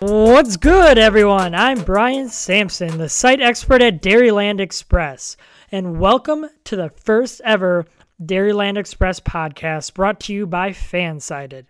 What's good, everyone? I'm Brian Sampson, the site expert at Dairyland Express, and welcome to the first ever Dairyland Express podcast brought to you by Fansided.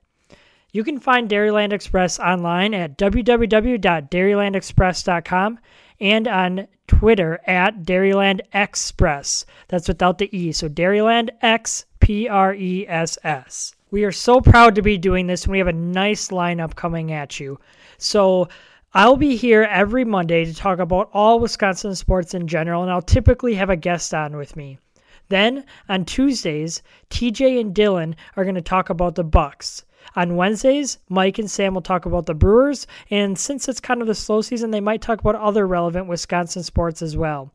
You can find Dairyland Express online at www.dairylandexpress.com and on Twitter at Dairyland Express. That's without the E. So Dairyland X P R E S S. We are so proud to be doing this, and we have a nice lineup coming at you. So I'll be here every Monday to talk about all Wisconsin sports in general, and I'll typically have a guest on with me. Then on Tuesdays, TJ and Dylan are going to talk about the Bucks. On Wednesdays, Mike and Sam will talk about the Brewers, and since it's kind of the slow season, they might talk about other relevant Wisconsin sports as well.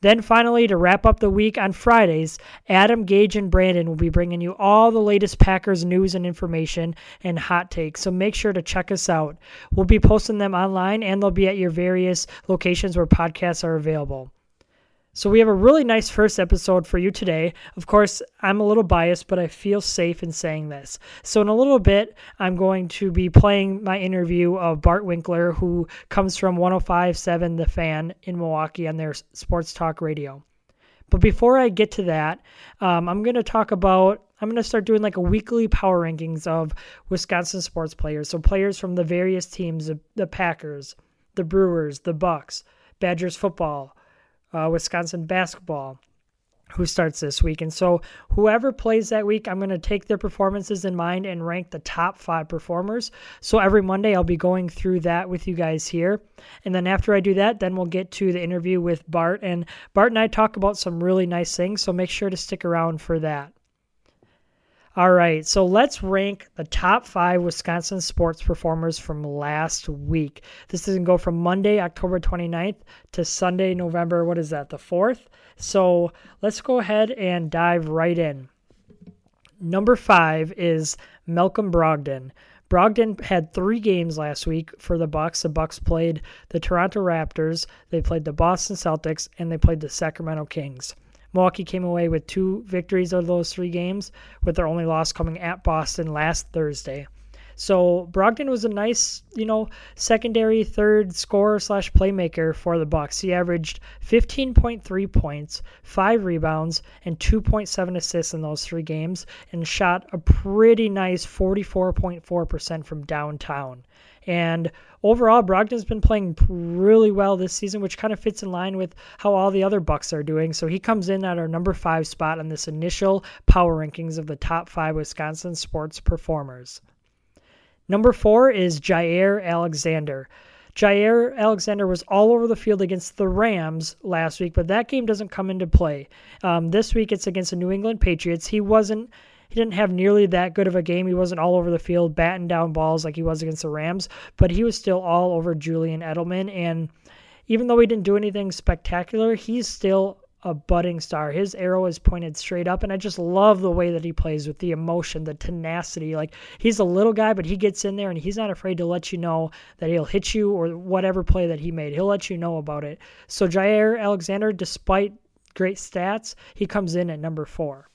Then finally, to wrap up the week on Fridays, Adam, Gage, and Brandon will be bringing you all the latest Packers news and information and hot takes. So make sure to check us out. We'll be posting them online and they'll be at your various locations where podcasts are available. So we have a really nice first episode for you today. Of course, I'm a little biased, but I feel safe in saying this. So in a little bit, I'm going to be playing my interview of Bart Winkler, who comes from 105.7 The Fan in Milwaukee on their sports talk radio. But before I get to that, um, I'm going to talk about. I'm going to start doing like a weekly power rankings of Wisconsin sports players. So players from the various teams: the, the Packers, the Brewers, the Bucks, Badgers football, uh, Wisconsin basketball, who starts this week. And so, whoever plays that week, I'm going to take their performances in mind and rank the top five performers. So, every Monday, I'll be going through that with you guys here. And then, after I do that, then we'll get to the interview with Bart. And Bart and I talk about some really nice things. So, make sure to stick around for that. All right, so let's rank the top five Wisconsin sports performers from last week. This is going to go from Monday, October 29th to Sunday, November, what is that, the 4th? So let's go ahead and dive right in. Number five is Malcolm Brogdon. Brogdon had three games last week for the Bucks. The Bucks played the Toronto Raptors, they played the Boston Celtics, and they played the Sacramento Kings. Milwaukee came away with two victories of those three games, with their only loss coming at Boston last Thursday. So Brogdon was a nice, you know, secondary third scorer slash playmaker for the Bucks. He averaged 15.3 points, five rebounds, and 2.7 assists in those three games, and shot a pretty nice 44.4% from downtown. And overall, Brogdon's been playing really well this season, which kind of fits in line with how all the other Bucks are doing. So he comes in at our number five spot on this initial power rankings of the top five Wisconsin sports performers. Number four is Jaire Alexander. Jaire Alexander was all over the field against the Rams last week, but that game doesn't come into play. Um, this week it's against the New England Patriots. He wasn't he didn't have nearly that good of a game. He wasn't all over the field batting down balls like he was against the Rams, but he was still all over Julian Edelman. And even though he didn't do anything spectacular, he's still a budding star. His arrow is pointed straight up, and I just love the way that he plays with the emotion, the tenacity. Like he's a little guy, but he gets in there and he's not afraid to let you know that he'll hit you or whatever play that he made. He'll let you know about it. So Jaire Alexander, despite great stats, he comes in at number four.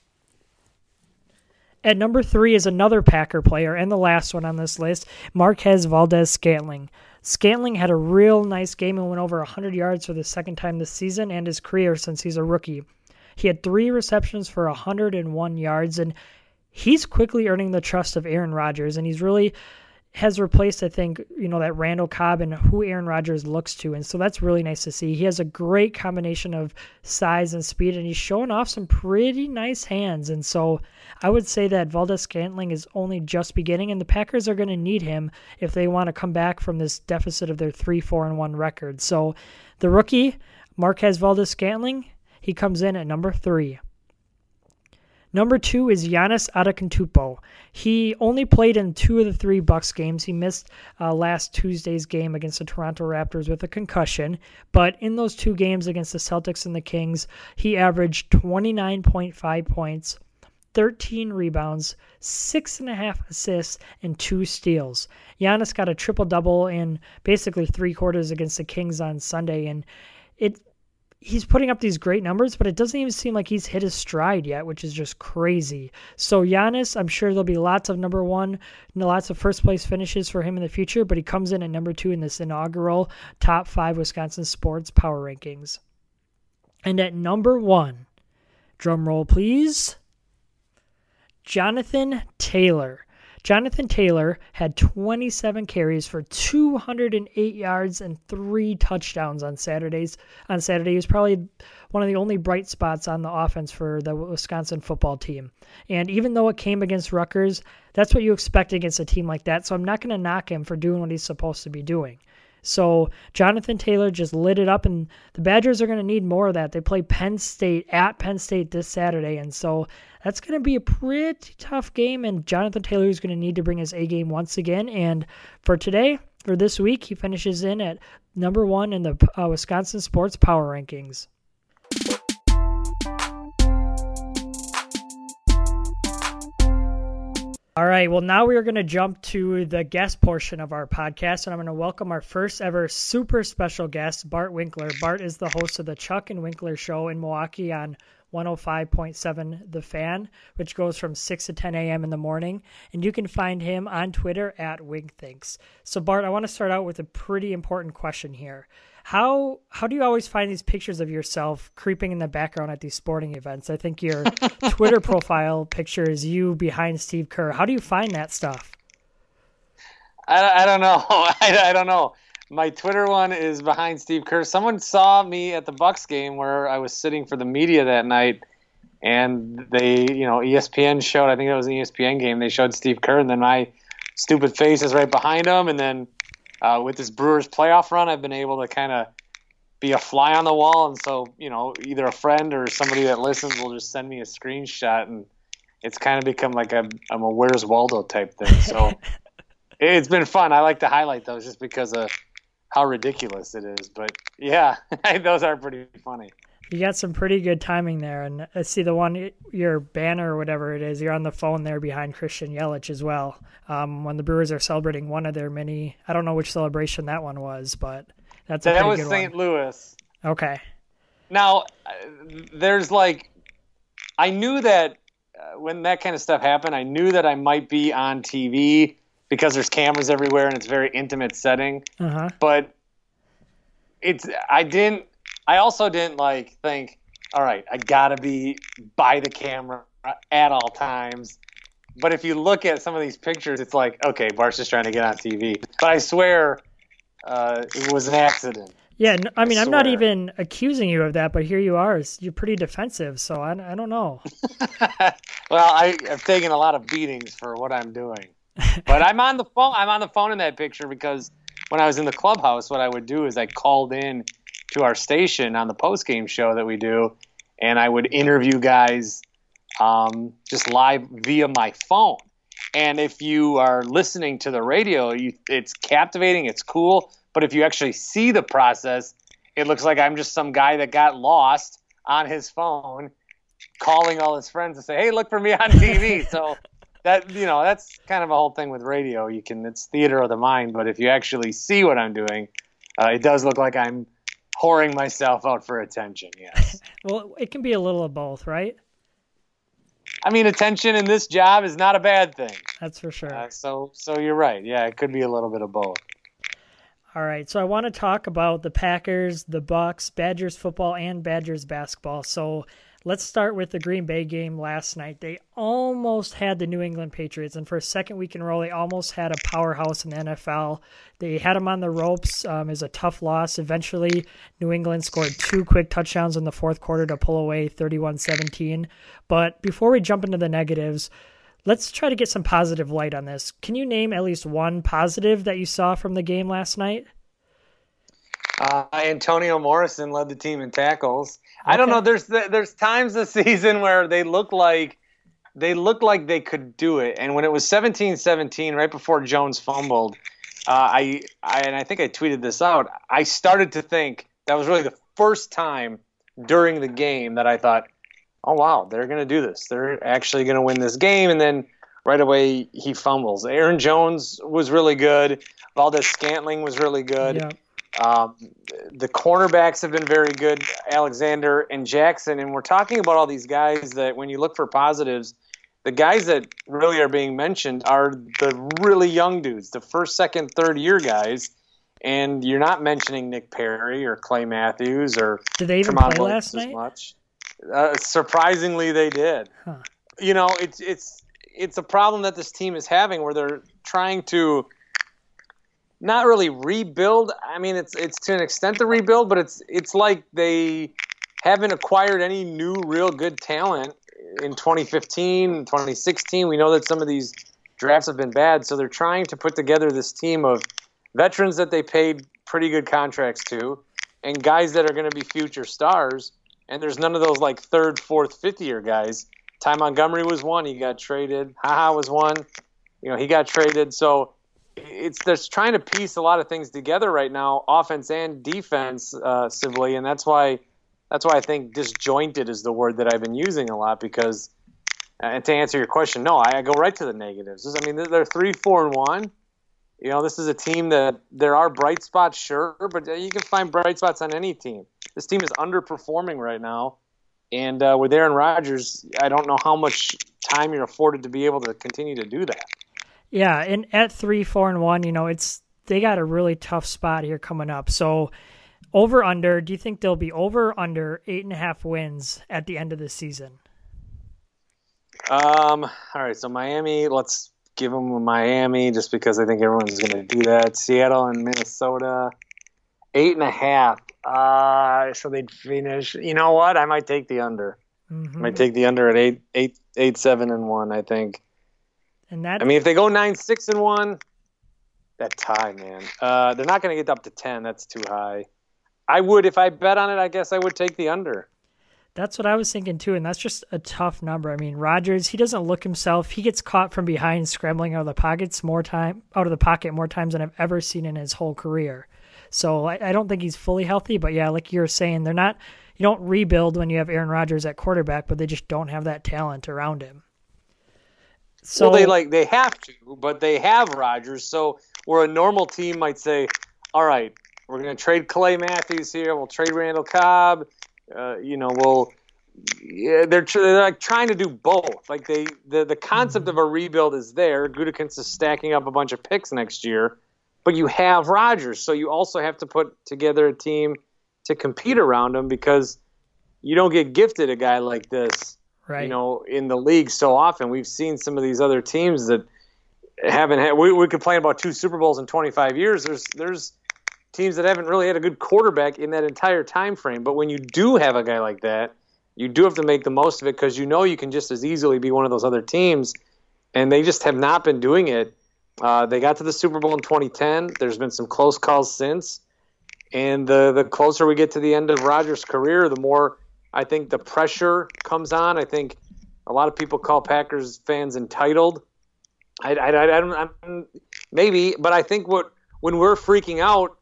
At number three is another Packer player, and the last one on this list, Marquez Valdes Scantling. Scantling had a real nice game and went over 100 yards for the second time this season and his career since he's a rookie. He had three receptions for 101 yards, and he's quickly earning the trust of Aaron Rodgers, and he's really has replaced, I think, you know, that Randall Cobb and who Aaron Rodgers looks to. And so that's really nice to see. He has a great combination of size and speed, and he's showing off some pretty nice hands. And so I would say that Valdes Scantling is only just beginning, and the Packers are going to need him if they want to come back from this deficit of their 3 4 and 1 record. So the rookie, Marquez Valdes Scantling, he comes in at number three. Number two is Giannis Antetokounmpo. He only played in two of the three Bucks games. He missed uh, last Tuesday's game against the Toronto Raptors with a concussion, but in those two games against the Celtics and the Kings, he averaged 29.5 points, 13 rebounds, six and a half assists, and two steals. Giannis got a triple double in basically three quarters against the Kings on Sunday, and it he's putting up these great numbers, but it doesn't even seem like he's hit his stride yet, which is just crazy. So Giannis, I'm sure there'll be lots of number one, lots of first place finishes for him in the future, but he comes in at number two in this inaugural top five Wisconsin sports power rankings. And at number one, drum roll please, Jonathan Taylor. Jonathan Taylor had 27 carries for 208 yards and three touchdowns on Saturdays. On Saturday, he was probably one of the only bright spots on the offense for the Wisconsin football team. And even though it came against Rutgers, that's what you expect against a team like that. So I'm not going to knock him for doing what he's supposed to be doing. So Jonathan Taylor just lit it up, and the Badgers are going to need more of that. They play Penn State at Penn State this Saturday, and so that's going to be a pretty tough game. And Jonathan Taylor is going to need to bring his A game once again. And for today, for this week, he finishes in at number one in the uh, Wisconsin Sports Power Rankings. All right. Well, now we are going to jump to the guest portion of our podcast, and I'm going to welcome our first ever super special guest, Bart Winkler. Bart is the host of the Chuck and Winkler Show in Milwaukee on 105.7 The Fan, which goes from 6 to 10 a.m. in the morning. And you can find him on Twitter at WingThinks. So, Bart, I want to start out with a pretty important question here. How how do you always find these pictures of yourself creeping in the background at these sporting events? I think your Twitter profile picture is you behind Steve Kerr. How do you find that stuff? I, I don't know. I, I don't know. My Twitter one is behind Steve Kerr. Someone saw me at the Bucks game where I was sitting for the media that night, and they, you know, ESPN showed. I think it was an ESPN game. They showed Steve Kerr, and then my stupid face is right behind him, and then uh, with this Brewers playoff run, I've been able to kind of be a fly on the wall, and so you know, either a friend or somebody that listens will just send me a screenshot, and it's kind of become like a I'm a Where's Waldo type thing. So it's been fun. I like to highlight those just because of how ridiculous it is. But yeah, those are pretty funny. You got some pretty good timing there, and I see the one your banner or whatever it is. You're on the phone there behind Christian Yelich as well. Um, when the Brewers are celebrating one of their many, I don't know which celebration that one was, but that's a that was St. Louis. Okay. Now, uh, there's like, I knew that uh, when that kind of stuff happened, I knew that I might be on TV because there's cameras everywhere and it's a very intimate setting. Uh-huh. But it's I didn't I also didn't like think, all right, I gotta be by the camera at all times. But if you look at some of these pictures, it's like, okay, Bart's just trying to get on TV. But I swear, uh, it was an accident. Yeah, I mean, I am not even accusing you of that, but here you are. You're pretty defensive, so I, I don't know. well, I, I've taken a lot of beatings for what I'm doing, but I'm on the phone. I'm on the phone in that picture because when I was in the clubhouse, what I would do is I called in to our station on the post game show that we do, and I would interview guys um, just live via my phone. And if you are listening to the radio, you, it's captivating, it's cool. But if you actually see the process, it looks like I'm just some guy that got lost on his phone, calling all his friends to say, "Hey, look for me on TV." so that you know, that's kind of a whole thing with radio. You can it's theater of the mind, but if you actually see what I'm doing, uh, it does look like I'm whoring myself out for attention. Yes. well, it can be a little of both, right? I mean, attention in this job is not a bad thing. That's for sure. Uh, so, so you're right. Yeah, it could be a little bit of both. All right, so I want to talk about the Packers, the Bucks, Badgers football, and Badgers basketball. So let's start with the Green Bay game last night. They almost had the New England Patriots, and for a second week in a row, they almost had a powerhouse in the NFL. They had them on the ropes. Um, is a tough loss. Eventually, New England scored two quick touchdowns in the fourth quarter to pull away 31-17. But before we jump into the negatives, let's try to get some positive light on this. Can you name at least one positive that you saw from the game last night? Uh, Antonio Morrison led the team in tackles. I don't know. There's there's times this season where they look like they look like they could do it, and when it was 17-17, right before Jones fumbled, uh, I, I and I think I tweeted this out. I started to think that was really the first time during the game that I thought, oh wow, they're going to do this. They're actually going to win this game, and then right away he fumbles. Aaron Jones was really good. Valdes-Scantling was really good. Yeah. Um, the cornerbacks have been very good, Alexander and Jackson, and we're talking about all these guys that when you look for positives, the guys that really are being mentioned are the really young dudes, the first, second, third year guys. And you're not mentioning Nick Perry or Clay Matthews or did they even play last night? Much. Uh, surprisingly, they did. Huh. You know, it's it's it's a problem that this team is having where they're trying to not really rebuild. I mean, it's it's to an extent to rebuild, but it's it's like they haven't acquired any new real good talent in 2015, 2016. We know that some of these drafts have been bad, so they're trying to put together this team of veterans that they paid pretty good contracts to and guys that are going to be future stars and there's none of those like third, fourth, fifth year guys. Ty Montgomery was one. He got traded. Ha Ha was one. You know, he got traded. So it's there's trying to piece a lot of things together right now, offense and defense, uh, civilly, and that's why that's why I think disjointed is the word that I've been using a lot because. And to answer your question, no, I, I go right to the negatives. I mean, they're three, four, and one. You know, this is a team that there are bright spots, sure, but you can find bright spots on any team this team is underperforming right now. And uh, with Aaron Rodgers, I don't know how much time you're afforded to be able to continue to do that. Yeah, and at three, four, and one, you know, it's they got a really tough spot here coming up. So over under, do you think they'll be over under eight and a half wins at the end of the season? Um. All right. So Miami, let's give them Miami just because I think everyone's going to do that. Seattle and Minnesota, eight and a half. Uh, so they'd finish. You know what? I might take the under. Mm-hmm. I might take the under at eight, eight, eight, seven, and one. I think. And that. I mean, if they go nine, six, and one, that tie, man. Uh, they're not going to get up to ten. That's too high. I would, if I bet on it, I guess I would take the under. That's what I was thinking too, and that's just a tough number. I mean, Rodgers, he doesn't look himself. He gets caught from behind, scrambling out of the pockets more time, out of the pocket more times than I've ever seen in his whole career. So I, I don't think he's fully healthy. But yeah, like you're saying, they're not. You don't rebuild when you have Aaron Rodgers at quarterback, but they just don't have that talent around him. So well, they like they have to, but they have Rodgers. So where a normal team might say, "All right, we're going to trade Clay Matthews here. We'll trade Randall Cobb. Uh, you know, we'll." Yeah, they're, they're like trying to do both. Like they, the the concept of a rebuild is there. Gutekunst is stacking up a bunch of picks next year but you have Rodgers, so you also have to put together a team to compete around him because you don't get gifted a guy like this, right. you know, in the league so often. We've seen some of these other teams that haven't had. We, we complain about two Super Bowls in 25 years. There's there's teams that haven't really had a good quarterback in that entire time frame. But when you do have a guy like that, you do have to make the most of it because you know you can just as easily be one of those other teams, and they just have not been doing it uh, they got to the Super Bowl in 2010. There's been some close calls since, and the the closer we get to the end of Rodgers' career, the more I think the pressure comes on. I think a lot of people call Packers fans entitled. I, I, I, don't I'm, maybe, but I think what when we're freaking out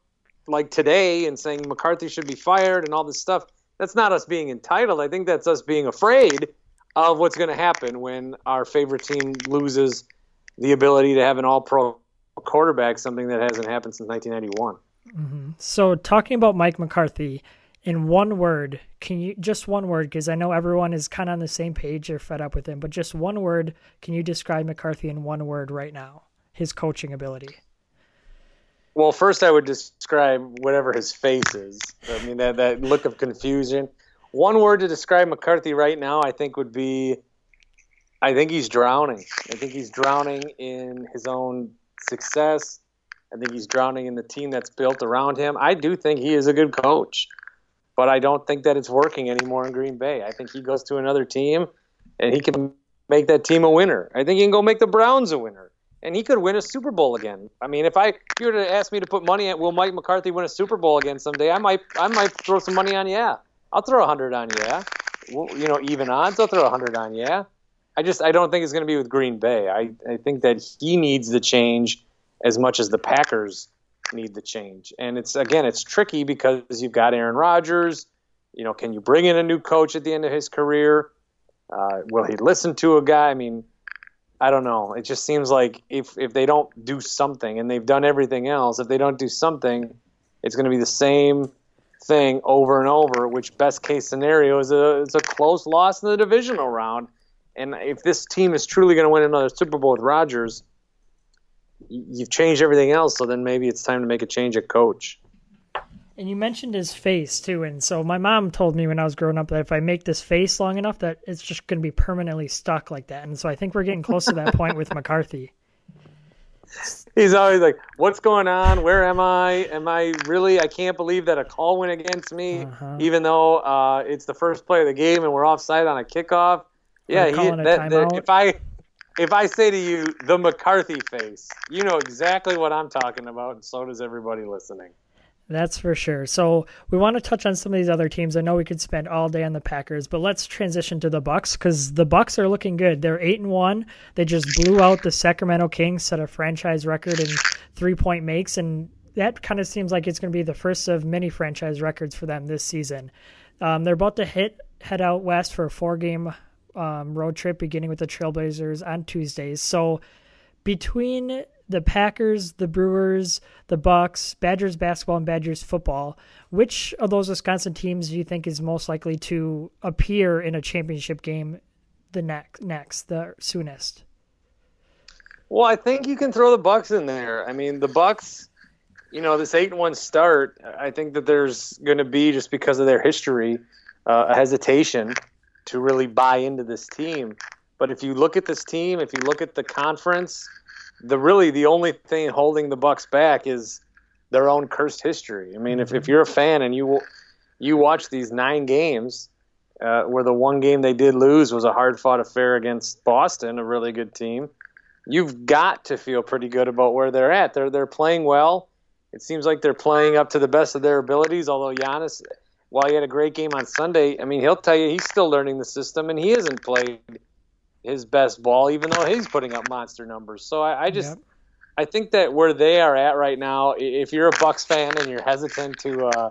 like today and saying McCarthy should be fired and all this stuff, that's not us being entitled. I think that's us being afraid of what's going to happen when our favorite team loses the ability to have an all pro quarterback, something that hasn't happened since 1991. Mm-hmm. So, talking about Mike McCarthy, in one word, can you just one word? Because I know everyone is kind of on the same page. They're fed up with him, but just one word. Can you describe McCarthy in one word right now? His coaching ability. Well, first I would describe whatever his face is. I mean that that look of confusion. One word to describe McCarthy right now, I think, would be. I think he's drowning. I think he's drowning in his own success. I think he's drowning in the team that's built around him. I do think he is a good coach but I don't think that it's working anymore in Green Bay. I think he goes to another team and he can make that team a winner. I think he can go make the Browns a winner. And he could win a Super Bowl again. I mean, if I if you were to ask me to put money at will Mike McCarthy win a Super Bowl again someday, I might I might throw some money on yeah. I'll throw a hundred on yeah. Well, you know, even odds, I'll throw a hundred on yeah. I just I don't think it's going to be with Green Bay. I, I think that he needs the change as much as the Packers need the change. And it's again, it's tricky because you've got Aaron Rodgers. You know, can you bring in a new coach at the end of his career? Uh, will he listen to a guy? I mean, I don't know. It just seems like if if they don't do something, and they've done everything else, if they don't do something, it's going to be the same thing over and over. Which best case scenario is a it's a close loss in the divisional round. And if this team is truly going to win another Super Bowl with Rodgers, you've changed everything else, so then maybe it's time to make a change at coach. And you mentioned his face too, and so my mom told me when I was growing up that if I make this face long enough, that it's just going to be permanently stuck like that. And so I think we're getting close to that point with McCarthy. He's always like, "What's going on? Where am I? Am I really? I can't believe that a call went against me, uh-huh. even though uh, it's the first play of the game and we're offside on a kickoff." Yeah, he, that, that, if I if I say to you the McCarthy face, you know exactly what I'm talking about, and so does everybody listening. That's for sure. So we want to touch on some of these other teams. I know we could spend all day on the Packers, but let's transition to the Bucks because the Bucks are looking good. They're eight and one. They just blew out the Sacramento Kings, set a franchise record in three point makes, and that kind of seems like it's going to be the first of many franchise records for them this season. Um, they're about to hit head out west for a four game um, road trip beginning with the Trailblazers on Tuesdays. So between the Packers, the Brewers, the Bucks, Badgers basketball, and Badgers football, which of those Wisconsin teams do you think is most likely to appear in a championship game the next next the soonest? Well, I think you can throw the Bucks in there. I mean, the Bucks, you know, this eight and one start. I think that there's going to be just because of their history, uh, a hesitation to really buy into this team. But if you look at this team, if you look at the conference, the really the only thing holding the Bucks back is their own cursed history. I mean, if, if you're a fan and you you watch these nine games, uh, where the one game they did lose was a hard fought affair against Boston, a really good team, you've got to feel pretty good about where they're at. They're they're playing well. It seems like they're playing up to the best of their abilities. Although Giannis while he had a great game on Sunday, I mean, he'll tell you he's still learning the system and he hasn't played his best ball, even though he's putting up monster numbers. So I, I just, yep. I think that where they are at right now, if you're a Bucks fan and you're hesitant to uh,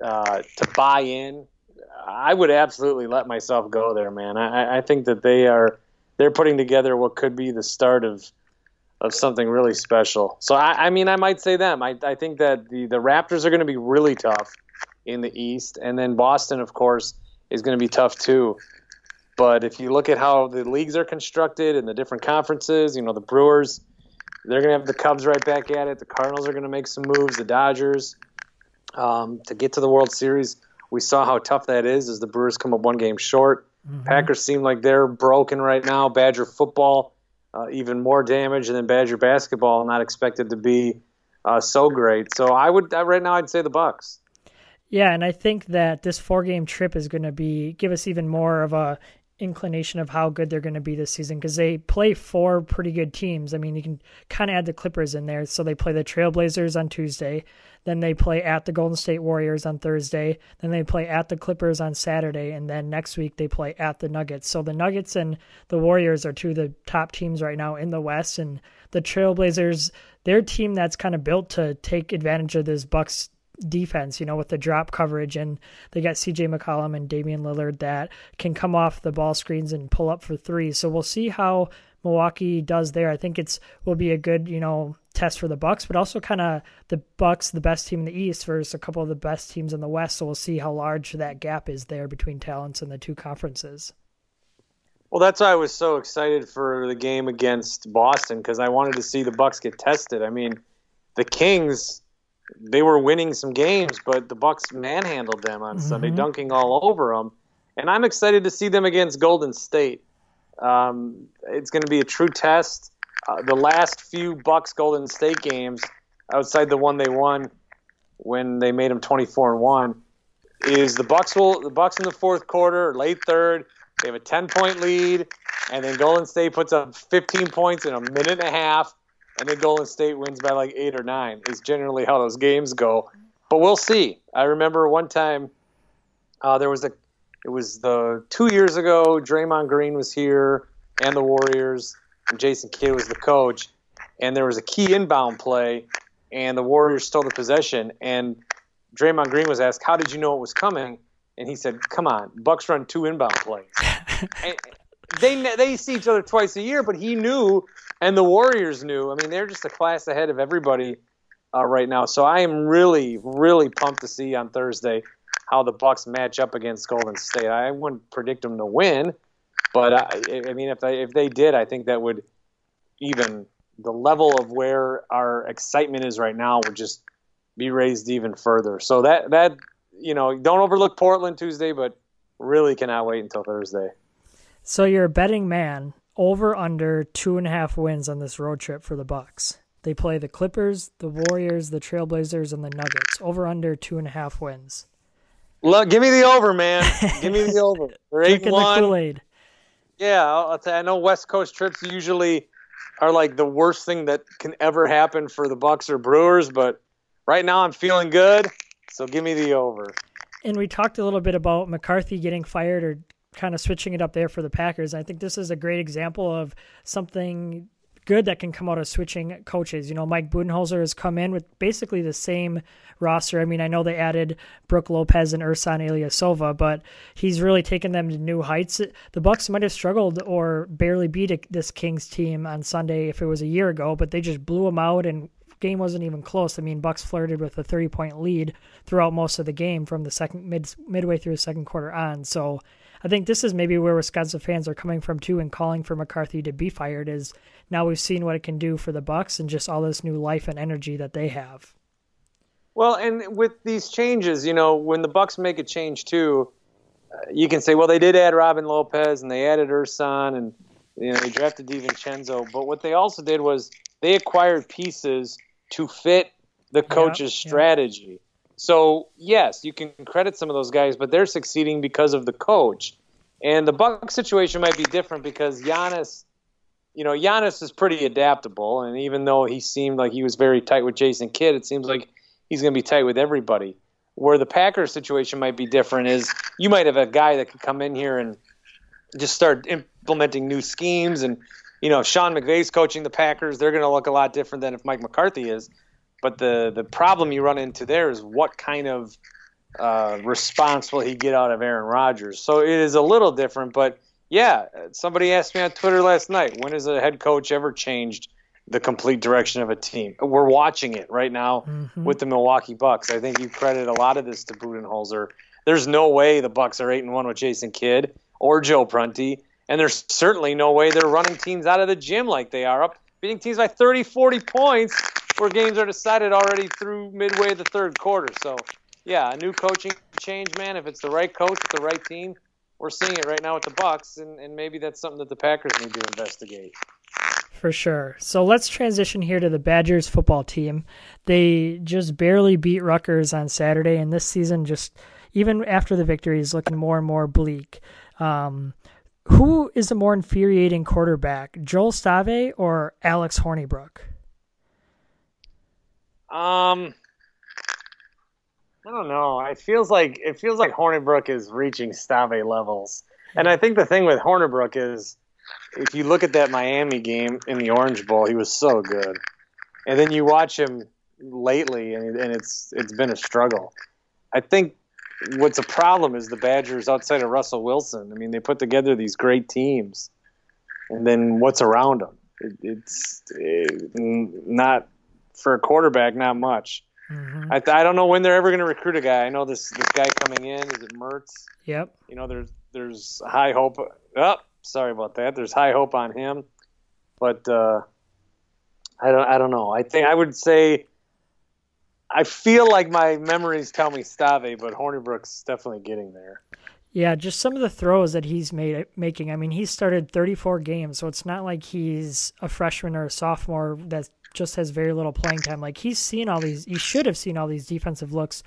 uh, to buy in, I would absolutely let myself go there, man. I, I think that they are they're putting together what could be the start of of something really special. So I, I mean, I might say them. I, I think that the the Raptors are going to be really tough in the East, and then Boston, of course, is going to be tough too. But if you look at how the leagues are constructed and the different conferences, you know, the Brewers, they're going to have the Cubs right back at it. The Cardinals are going to make some moves. The Dodgers um, to get to the World Series. We saw how tough that is as the Brewers come up one game short. Mm-hmm. Packers seem like they're broken right now. Badger football, uh, even more damage, and then Badger basketball not expected to be uh, so great. So I would right now I'd say the Bucks. Yeah, and I think that this four game trip is going to be give us even more of a inclination of how good they're going to be this season because they play four pretty good teams. I mean, you can kind of add the Clippers in there. So they play the Trailblazers on Tuesday, then they play at the Golden State Warriors on Thursday, then they play at the Clippers on Saturday, and then next week they play at the Nuggets. So the Nuggets and the Warriors are two of the top teams right now in the West, and the Trailblazers, their team that's kind of built to take advantage of this Bucks defense, you know, with the drop coverage. And they got CJ McCollum and Damian Lillard that can come off the ball screens and pull up for three. So we'll see how Milwaukee does there. I think it's will be a good you know test for the Bucks, but also kind of the Bucks, the best team in the East, versus a couple of the best teams in the West. So we'll see how large that gap is there between talents in the two conferences. Well, that's why I was so excited for the game against Boston because I wanted to see the Bucks get tested. I mean, the Kings they were winning some games, but the Bucks manhandled them on mm-hmm. Sunday, dunking all over them. And I'm excited to see them against Golden State. Um, it's going to be a true test. Uh, the last few Bucks Golden State games, outside the one they won when they made them 24 and one, is the Bucks will the Bucks in the fourth quarter, late third, they have a 10 point lead, and then Golden State puts up 15 points in a minute and a half, and then Golden State wins by like eight or nine. Is generally how those games go. But we'll see. I remember one time uh, there was a it was the two years ago. Draymond Green was here and the Warriors, and Jason Kidd was the coach. And there was a key inbound play, and the Warriors stole the possession. And Draymond Green was asked, "How did you know it was coming?" And he said, "Come on, Bucks run two inbound plays." they they see each other twice a year, but he knew, and the Warriors knew. I mean, they're just a class ahead of everybody uh, right now. So I am really, really pumped to see on Thursday how the Bucks match up against Golden State. I wouldn't predict them to win, but I, I mean, if they if they did, I think that would even the level of where our excitement is right now would just be raised even further. So that that you know, don't overlook Portland Tuesday, but really cannot wait until Thursday. So you're a betting man. Over under two and a half wins on this road trip for the Bucks. They play the Clippers, the Warriors, the Trailblazers, and the Nuggets. Over under two and a half wins. Look, give me the over, man. give me the over. They're Drinking the Kool-Aid. Yeah, I'll, tell you, I know West Coast trips usually are like the worst thing that can ever happen for the Bucks or Brewers, but right now I'm feeling good, so give me the over. And we talked a little bit about McCarthy getting fired or kind of switching it up there for the Packers. I think this is a great example of something good that can come out of switching coaches. You know, Mike Budenholzer has come in with basically the same roster. I mean, I know they added Brook Lopez and Ersan Ilyasova, but he's really taken them to new heights. The Bucks might have struggled or barely beat this Kings team on Sunday if it was a year ago, but they just blew them out and game wasn't even close. I mean, Bucks flirted with a 30 point lead throughout most of the game from the second mid midway through the second quarter on. So I think this is maybe where Wisconsin fans are coming from too and calling for McCarthy to be fired is now we've seen what it can do for the Bucks and just all this new life and energy that they have. Well, and with these changes, you know, when the Bucks make a change too, uh, you can say, well, they did add Robin Lopez and they added Ersan and you know they drafted DiVincenzo, but what they also did was they acquired pieces to fit the coach's yeah, strategy. Yeah. So yes, you can credit some of those guys, but they're succeeding because of the coach. And the Buck situation might be different because Giannis, you know, Giannis is pretty adaptable, and even though he seemed like he was very tight with Jason Kidd, it seems like he's going to be tight with everybody. Where the Packers situation might be different is you might have a guy that could come in here and just start implementing new schemes, and you know, Sean McVay's coaching the Packers, they're going to look a lot different than if Mike McCarthy is. But the the problem you run into there is what kind of uh, response will he get out of Aaron Rodgers? So it is a little different. But yeah, somebody asked me on Twitter last night, when has a head coach ever changed the complete direction of a team? We're watching it right now mm-hmm. with the Milwaukee Bucks. I think you credit a lot of this to Budenholzer. There's no way the Bucks are eight and one with Jason Kidd or Joe Prunty, and there's certainly no way they're running teams out of the gym like they are up beating teams by 30, 40 points where games are decided already through midway the third quarter. So, yeah, a new coaching change, man. If it's the right coach with the right team, we're seeing it right now with the Bucks, and, and maybe that's something that the Packers need to investigate. For sure. So let's transition here to the Badgers football team. They just barely beat Rutgers on Saturday, and this season, just even after the victory, is looking more and more bleak. Um, who is a more infuriating quarterback, Joel Stave or Alex Hornibrook? Um, I don't know. It feels like it feels like Hornibrook is reaching Stave levels, and I think the thing with Hornibrook is, if you look at that Miami game in the Orange Bowl, he was so good, and then you watch him lately, and, and it's it's been a struggle. I think what's a problem is the Badgers outside of Russell Wilson. I mean, they put together these great teams, and then what's around them? It, it's it, not for a quarterback, not much. Mm-hmm. I, I don't know when they're ever going to recruit a guy. I know this this guy coming in is it Mertz? Yep. You know, there's there's high hope. Oh, sorry about that. There's high hope on him, but uh, I don't I don't know. I think I would say I feel like my memories tell me Stave, but Hornibrook's definitely getting there. Yeah, just some of the throws that he's made making. I mean, he started 34 games, so it's not like he's a freshman or a sophomore that just has very little playing time. Like he's seen all these, he should have seen all these defensive looks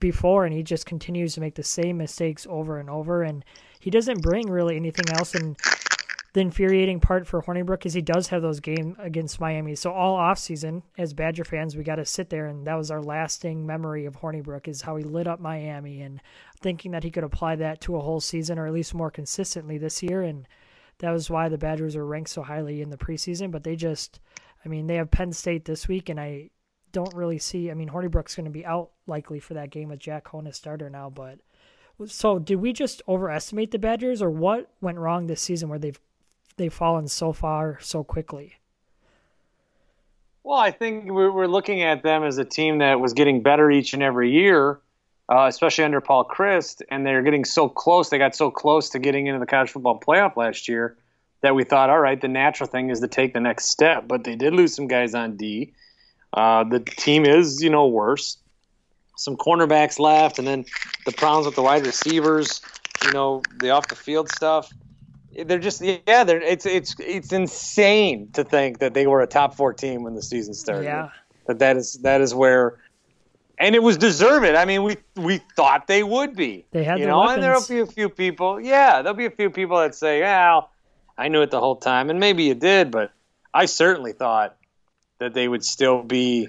before, and he just continues to make the same mistakes over and over. And he doesn't bring really anything else. And the infuriating part for Hornibrook is he does have those games against Miami. So all off season, as Badger fans, we got to sit there, and that was our lasting memory of Hornibrook is how he lit up Miami, and thinking that he could apply that to a whole season or at least more consistently this year. And that was why the Badgers were ranked so highly in the preseason. But they just, I mean, they have Penn State this week, and I don't really see. I mean, Hornibrook's going to be out likely for that game with Jack Coan as starter now, but. So, did we just overestimate the Badgers, or what went wrong this season where they've they've fallen so far so quickly? Well, I think we're looking at them as a team that was getting better each and every year, uh, especially under Paul Chryst, and they're getting so close. They got so close to getting into the college football playoff last year that we thought, all right, the natural thing is to take the next step. But they did lose some guys on D. Uh, the team is, you know, worse. Some cornerbacks left, and then the problems with the wide receivers. You know, the off the field stuff they're just yeah they're it's it's it's insane to think that they were a top four team when the season started yeah that that is that is where and it was deserved i mean we we thought they would be they had you know weapons. and there'll be a few people yeah there'll be a few people that say well i knew it the whole time and maybe you did but i certainly thought that they would still be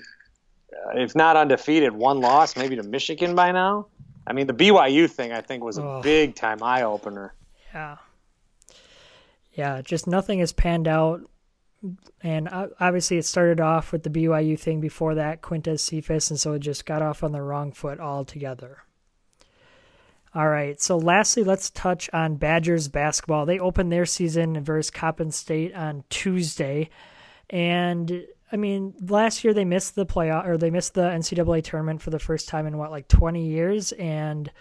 uh, if not undefeated one loss maybe to michigan by now i mean the byu thing i think was a oh. big time eye-opener yeah yeah, just nothing has panned out. And obviously, it started off with the BYU thing before that, Quintez Cephus, and so it just got off on the wrong foot altogether. All right, so lastly, let's touch on Badgers basketball. They opened their season versus Coppin State on Tuesday, and I mean, last year they missed the playoff or they missed the NCAA tournament for the first time in what like 20 years, and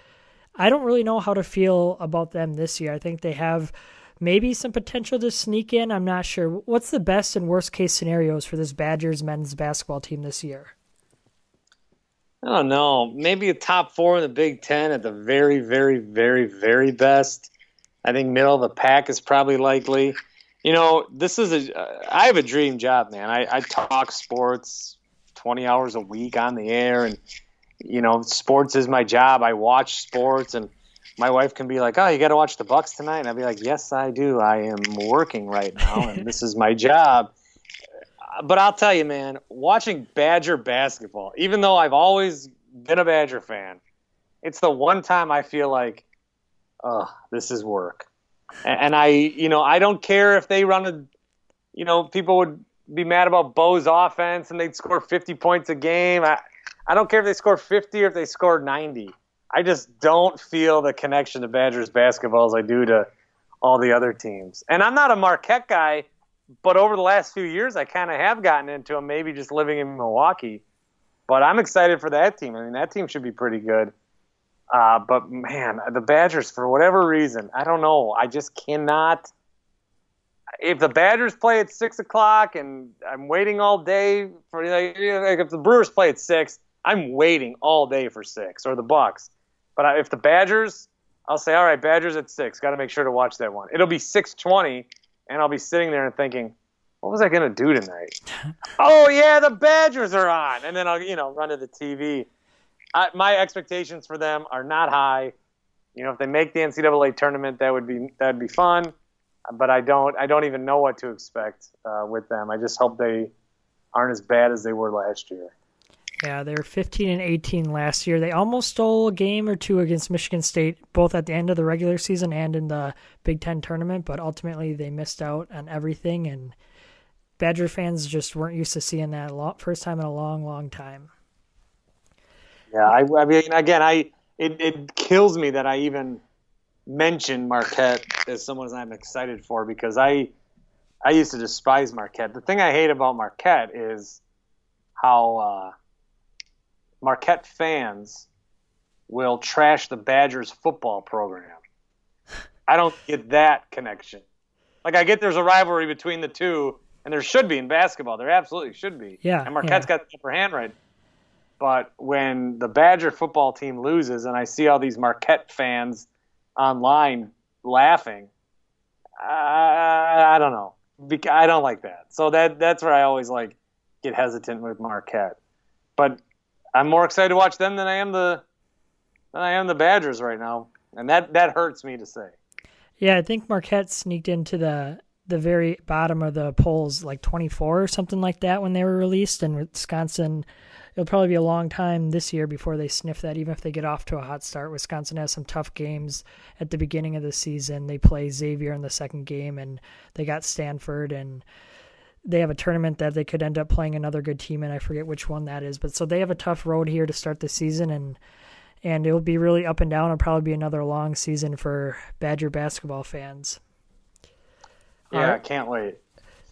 I don't really know how to feel about them this year. I think they have maybe some potential to sneak in. I'm not sure. What's the best and worst case scenarios for this Badgers men's basketball team this year? I don't know. Maybe a top four in the Big Ten at the very, very, very, very best. I think middle of the pack is probably likely. You know, this is a. Uh, I have a dream job, man. I, I talk sports 20 hours a week on the air, and you know, sports is my job. I watch sports, and my wife can be like, "Oh, you got to watch the Bucks tonight," and I'd be like, "Yes, I do. I am working right now, and this is my job." But I'll tell you, man, watching Badger basketball, even though I've always been a Badger fan, it's the one time I feel like, "Oh, this is work," and I, you know, I don't care if they run a, you know, people would be mad about Bo's offense and they'd score 50 points a game. I, I don't care if they score 50 or if they score 90 I just don't feel the connection to Badgers basketball as I do to all the other teams. And I'm not a Marquette guy, but over the last few years, I kind of have gotten into them, maybe just living in Milwaukee. But I'm excited for that team. I mean, that team should be pretty good. Uh, but man, the Badgers, for whatever reason, I don't know. I just cannot. If the Badgers play at six o'clock and I'm waiting all day for like, if the Brewers play at six, I'm waiting all day for six or the Bucks. But if the Badgers, I'll say, all right, Badgers at six. Got to make sure to watch that one. It'll be six twenty, and I'll be sitting there and thinking, what was I gonna do tonight? oh yeah, the Badgers are on, and then I'll you know run to the TV. I, my expectations for them are not high. You know, if they make the NCAA tournament, that would be that'd be fun. But I don't I don't even know what to expect uh, with them. I just hope they aren't as bad as they were last year. Yeah, they were 15 and 18 last year. They almost stole a game or two against Michigan State, both at the end of the regular season and in the Big Ten tournament, but ultimately they missed out on everything. And Badger fans just weren't used to seeing that first time in a long, long time. Yeah, I, I mean, again, I it, it kills me that I even mention Marquette as someone I'm excited for because I I used to despise Marquette. The thing I hate about Marquette is how uh, Marquette fans will trash the Badgers football program. I don't get that connection. Like I get there's a rivalry between the two, and there should be in basketball. There absolutely should be. Yeah. And Marquette's yeah. got the upper hand right. But when the Badger football team loses, and I see all these Marquette fans online laughing, I, I don't know. I don't like that. So that that's where I always like get hesitant with Marquette. But I'm more excited to watch them than I am the than I am the Badgers right now, and that that hurts me to say. Yeah, I think Marquette sneaked into the the very bottom of the polls, like 24 or something like that, when they were released. And Wisconsin, it'll probably be a long time this year before they sniff that. Even if they get off to a hot start, Wisconsin has some tough games at the beginning of the season. They play Xavier in the second game, and they got Stanford and they have a tournament that they could end up playing another good team and I forget which one that is. But so they have a tough road here to start the season and and it'll be really up and down. It'll probably be another long season for Badger basketball fans. Yeah, I can't wait.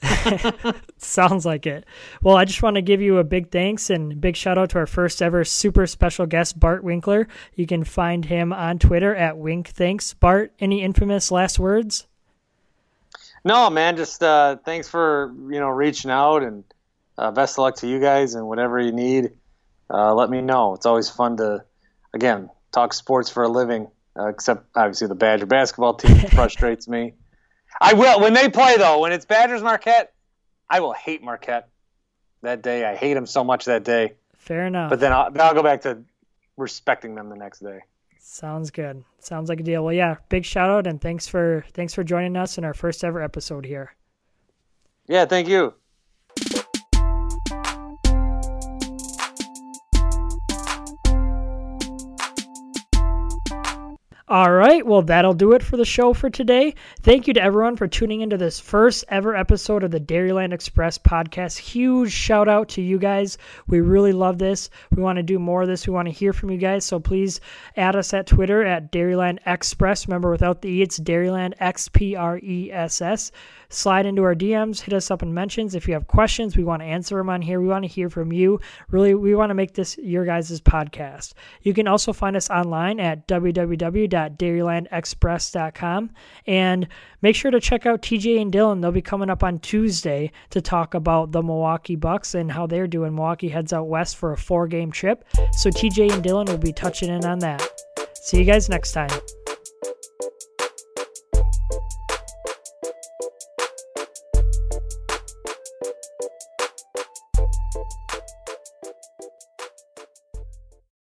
Sounds like it. Well, I just want to give you a big thanks and big shout out to our first ever super special guest, Bart Winkler. You can find him on Twitter at Wink Thanks. Bart, any infamous last words? No, man. Just uh, thanks for you know reaching out and uh, best of luck to you guys and whatever you need. Uh, let me know. It's always fun to again talk sports for a living. Uh, except obviously the Badger basketball team frustrates me. I will when they play though. When it's Badgers Marquette, I will hate Marquette that day. I hate them so much that day. Fair enough. But then I'll, then I'll go back to respecting them the next day. Sounds good. Sounds like a deal. Well, yeah, big shout out and thanks for thanks for joining us in our first ever episode here. Yeah, thank you. All right, well, that'll do it for the show for today. Thank you to everyone for tuning into this first ever episode of the Dairyland Express podcast. Huge shout out to you guys. We really love this. We want to do more of this. We want to hear from you guys. So please add us at Twitter at Dairyland Express. Remember, without the E, it's Dairyland X P R E S S slide into our DMs, hit us up in mentions. If you have questions, we want to answer them on here. We want to hear from you. Really, we want to make this your guys' podcast. You can also find us online at www.dairylandexpress.com and make sure to check out TJ and Dylan. They'll be coming up on Tuesday to talk about the Milwaukee Bucks and how they're doing. Milwaukee heads out west for a four game trip. So TJ and Dylan will be touching in on that. See you guys next time.